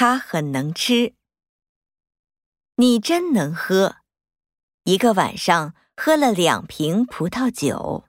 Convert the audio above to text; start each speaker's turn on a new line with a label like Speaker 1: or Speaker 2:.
Speaker 1: 他很能吃。你真能喝。一个晚上喝了两瓶葡萄酒。